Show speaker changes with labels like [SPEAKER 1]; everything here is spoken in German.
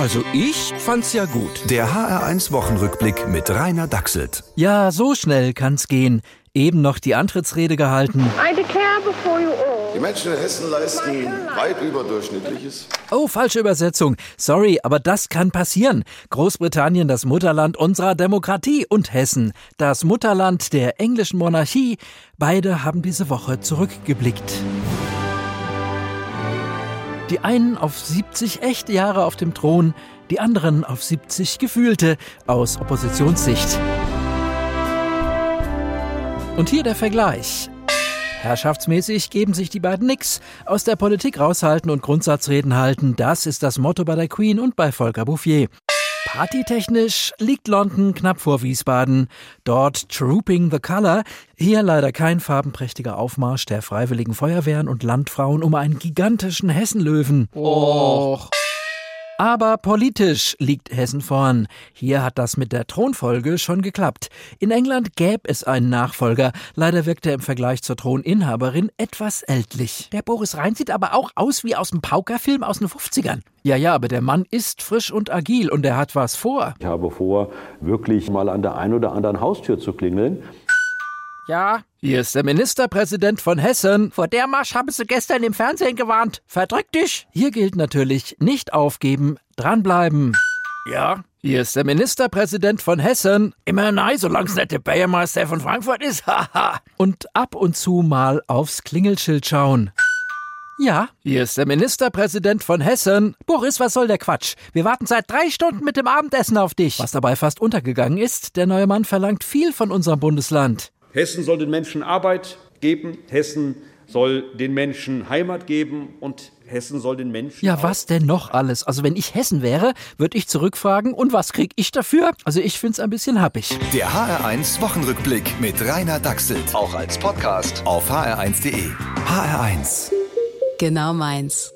[SPEAKER 1] Also ich fand's ja gut.
[SPEAKER 2] Der HR1 Wochenrückblick mit Rainer Dachselt.
[SPEAKER 3] Ja, so schnell kann's gehen. Eben noch die Antrittsrede gehalten.
[SPEAKER 4] I declare before you all.
[SPEAKER 5] Die Menschen in Hessen leisten weit überdurchschnittliches.
[SPEAKER 3] Oh, falsche Übersetzung. Sorry, aber das kann passieren. Großbritannien, das Mutterland unserer Demokratie und Hessen, das Mutterland der englischen Monarchie. Beide haben diese Woche zurückgeblickt. Die einen auf 70 echte Jahre auf dem Thron, die anderen auf 70 gefühlte aus Oppositionssicht. Und hier der Vergleich. Herrschaftsmäßig geben sich die beiden nix. Aus der Politik raushalten und Grundsatzreden halten, das ist das Motto bei der Queen und bei Volker Bouffier. Partytechnisch liegt London knapp vor Wiesbaden. Dort Trooping the Color. Hier leider kein farbenprächtiger Aufmarsch der Freiwilligen Feuerwehren und Landfrauen um einen gigantischen Hessenlöwen. Och. Aber politisch liegt Hessen vorn. Hier hat das mit der Thronfolge schon geklappt. In England gäbe es einen Nachfolger. Leider wirkt er im Vergleich zur Throninhaberin etwas ältlich. Der Boris Rhein sieht aber auch aus wie aus dem Paukerfilm aus den 50ern. Ja, ja, aber der Mann ist frisch und agil und er hat was vor.
[SPEAKER 6] Ich habe vor, wirklich mal an der einen oder anderen Haustür zu klingeln.
[SPEAKER 3] Ja, hier ist der Ministerpräsident von Hessen. Vor der Marsch haben sie gestern im Fernsehen gewarnt. Verdrück dich. Hier gilt natürlich nicht aufgeben, dranbleiben. Ja, hier ist der Ministerpräsident von Hessen. Immer nein, solange es nicht der Bürgermeister von Frankfurt ist. Haha. und ab und zu mal aufs Klingelschild schauen. Ja, hier ist der Ministerpräsident von Hessen. Boris, was soll der Quatsch? Wir warten seit drei Stunden mit dem Abendessen auf dich. Was dabei fast untergegangen ist, der neue Mann verlangt viel von unserem Bundesland.
[SPEAKER 7] Hessen soll den Menschen Arbeit geben, Hessen soll den Menschen Heimat geben und Hessen soll den Menschen.
[SPEAKER 3] Ja, was denn noch alles? Also wenn ich Hessen wäre, würde ich zurückfragen, und was krieg ich dafür? Also ich find's ein bisschen happig.
[SPEAKER 2] Der HR1 Wochenrückblick mit Rainer Dachselt. Auch als Podcast auf hr1.de. HR1.
[SPEAKER 8] Genau meins.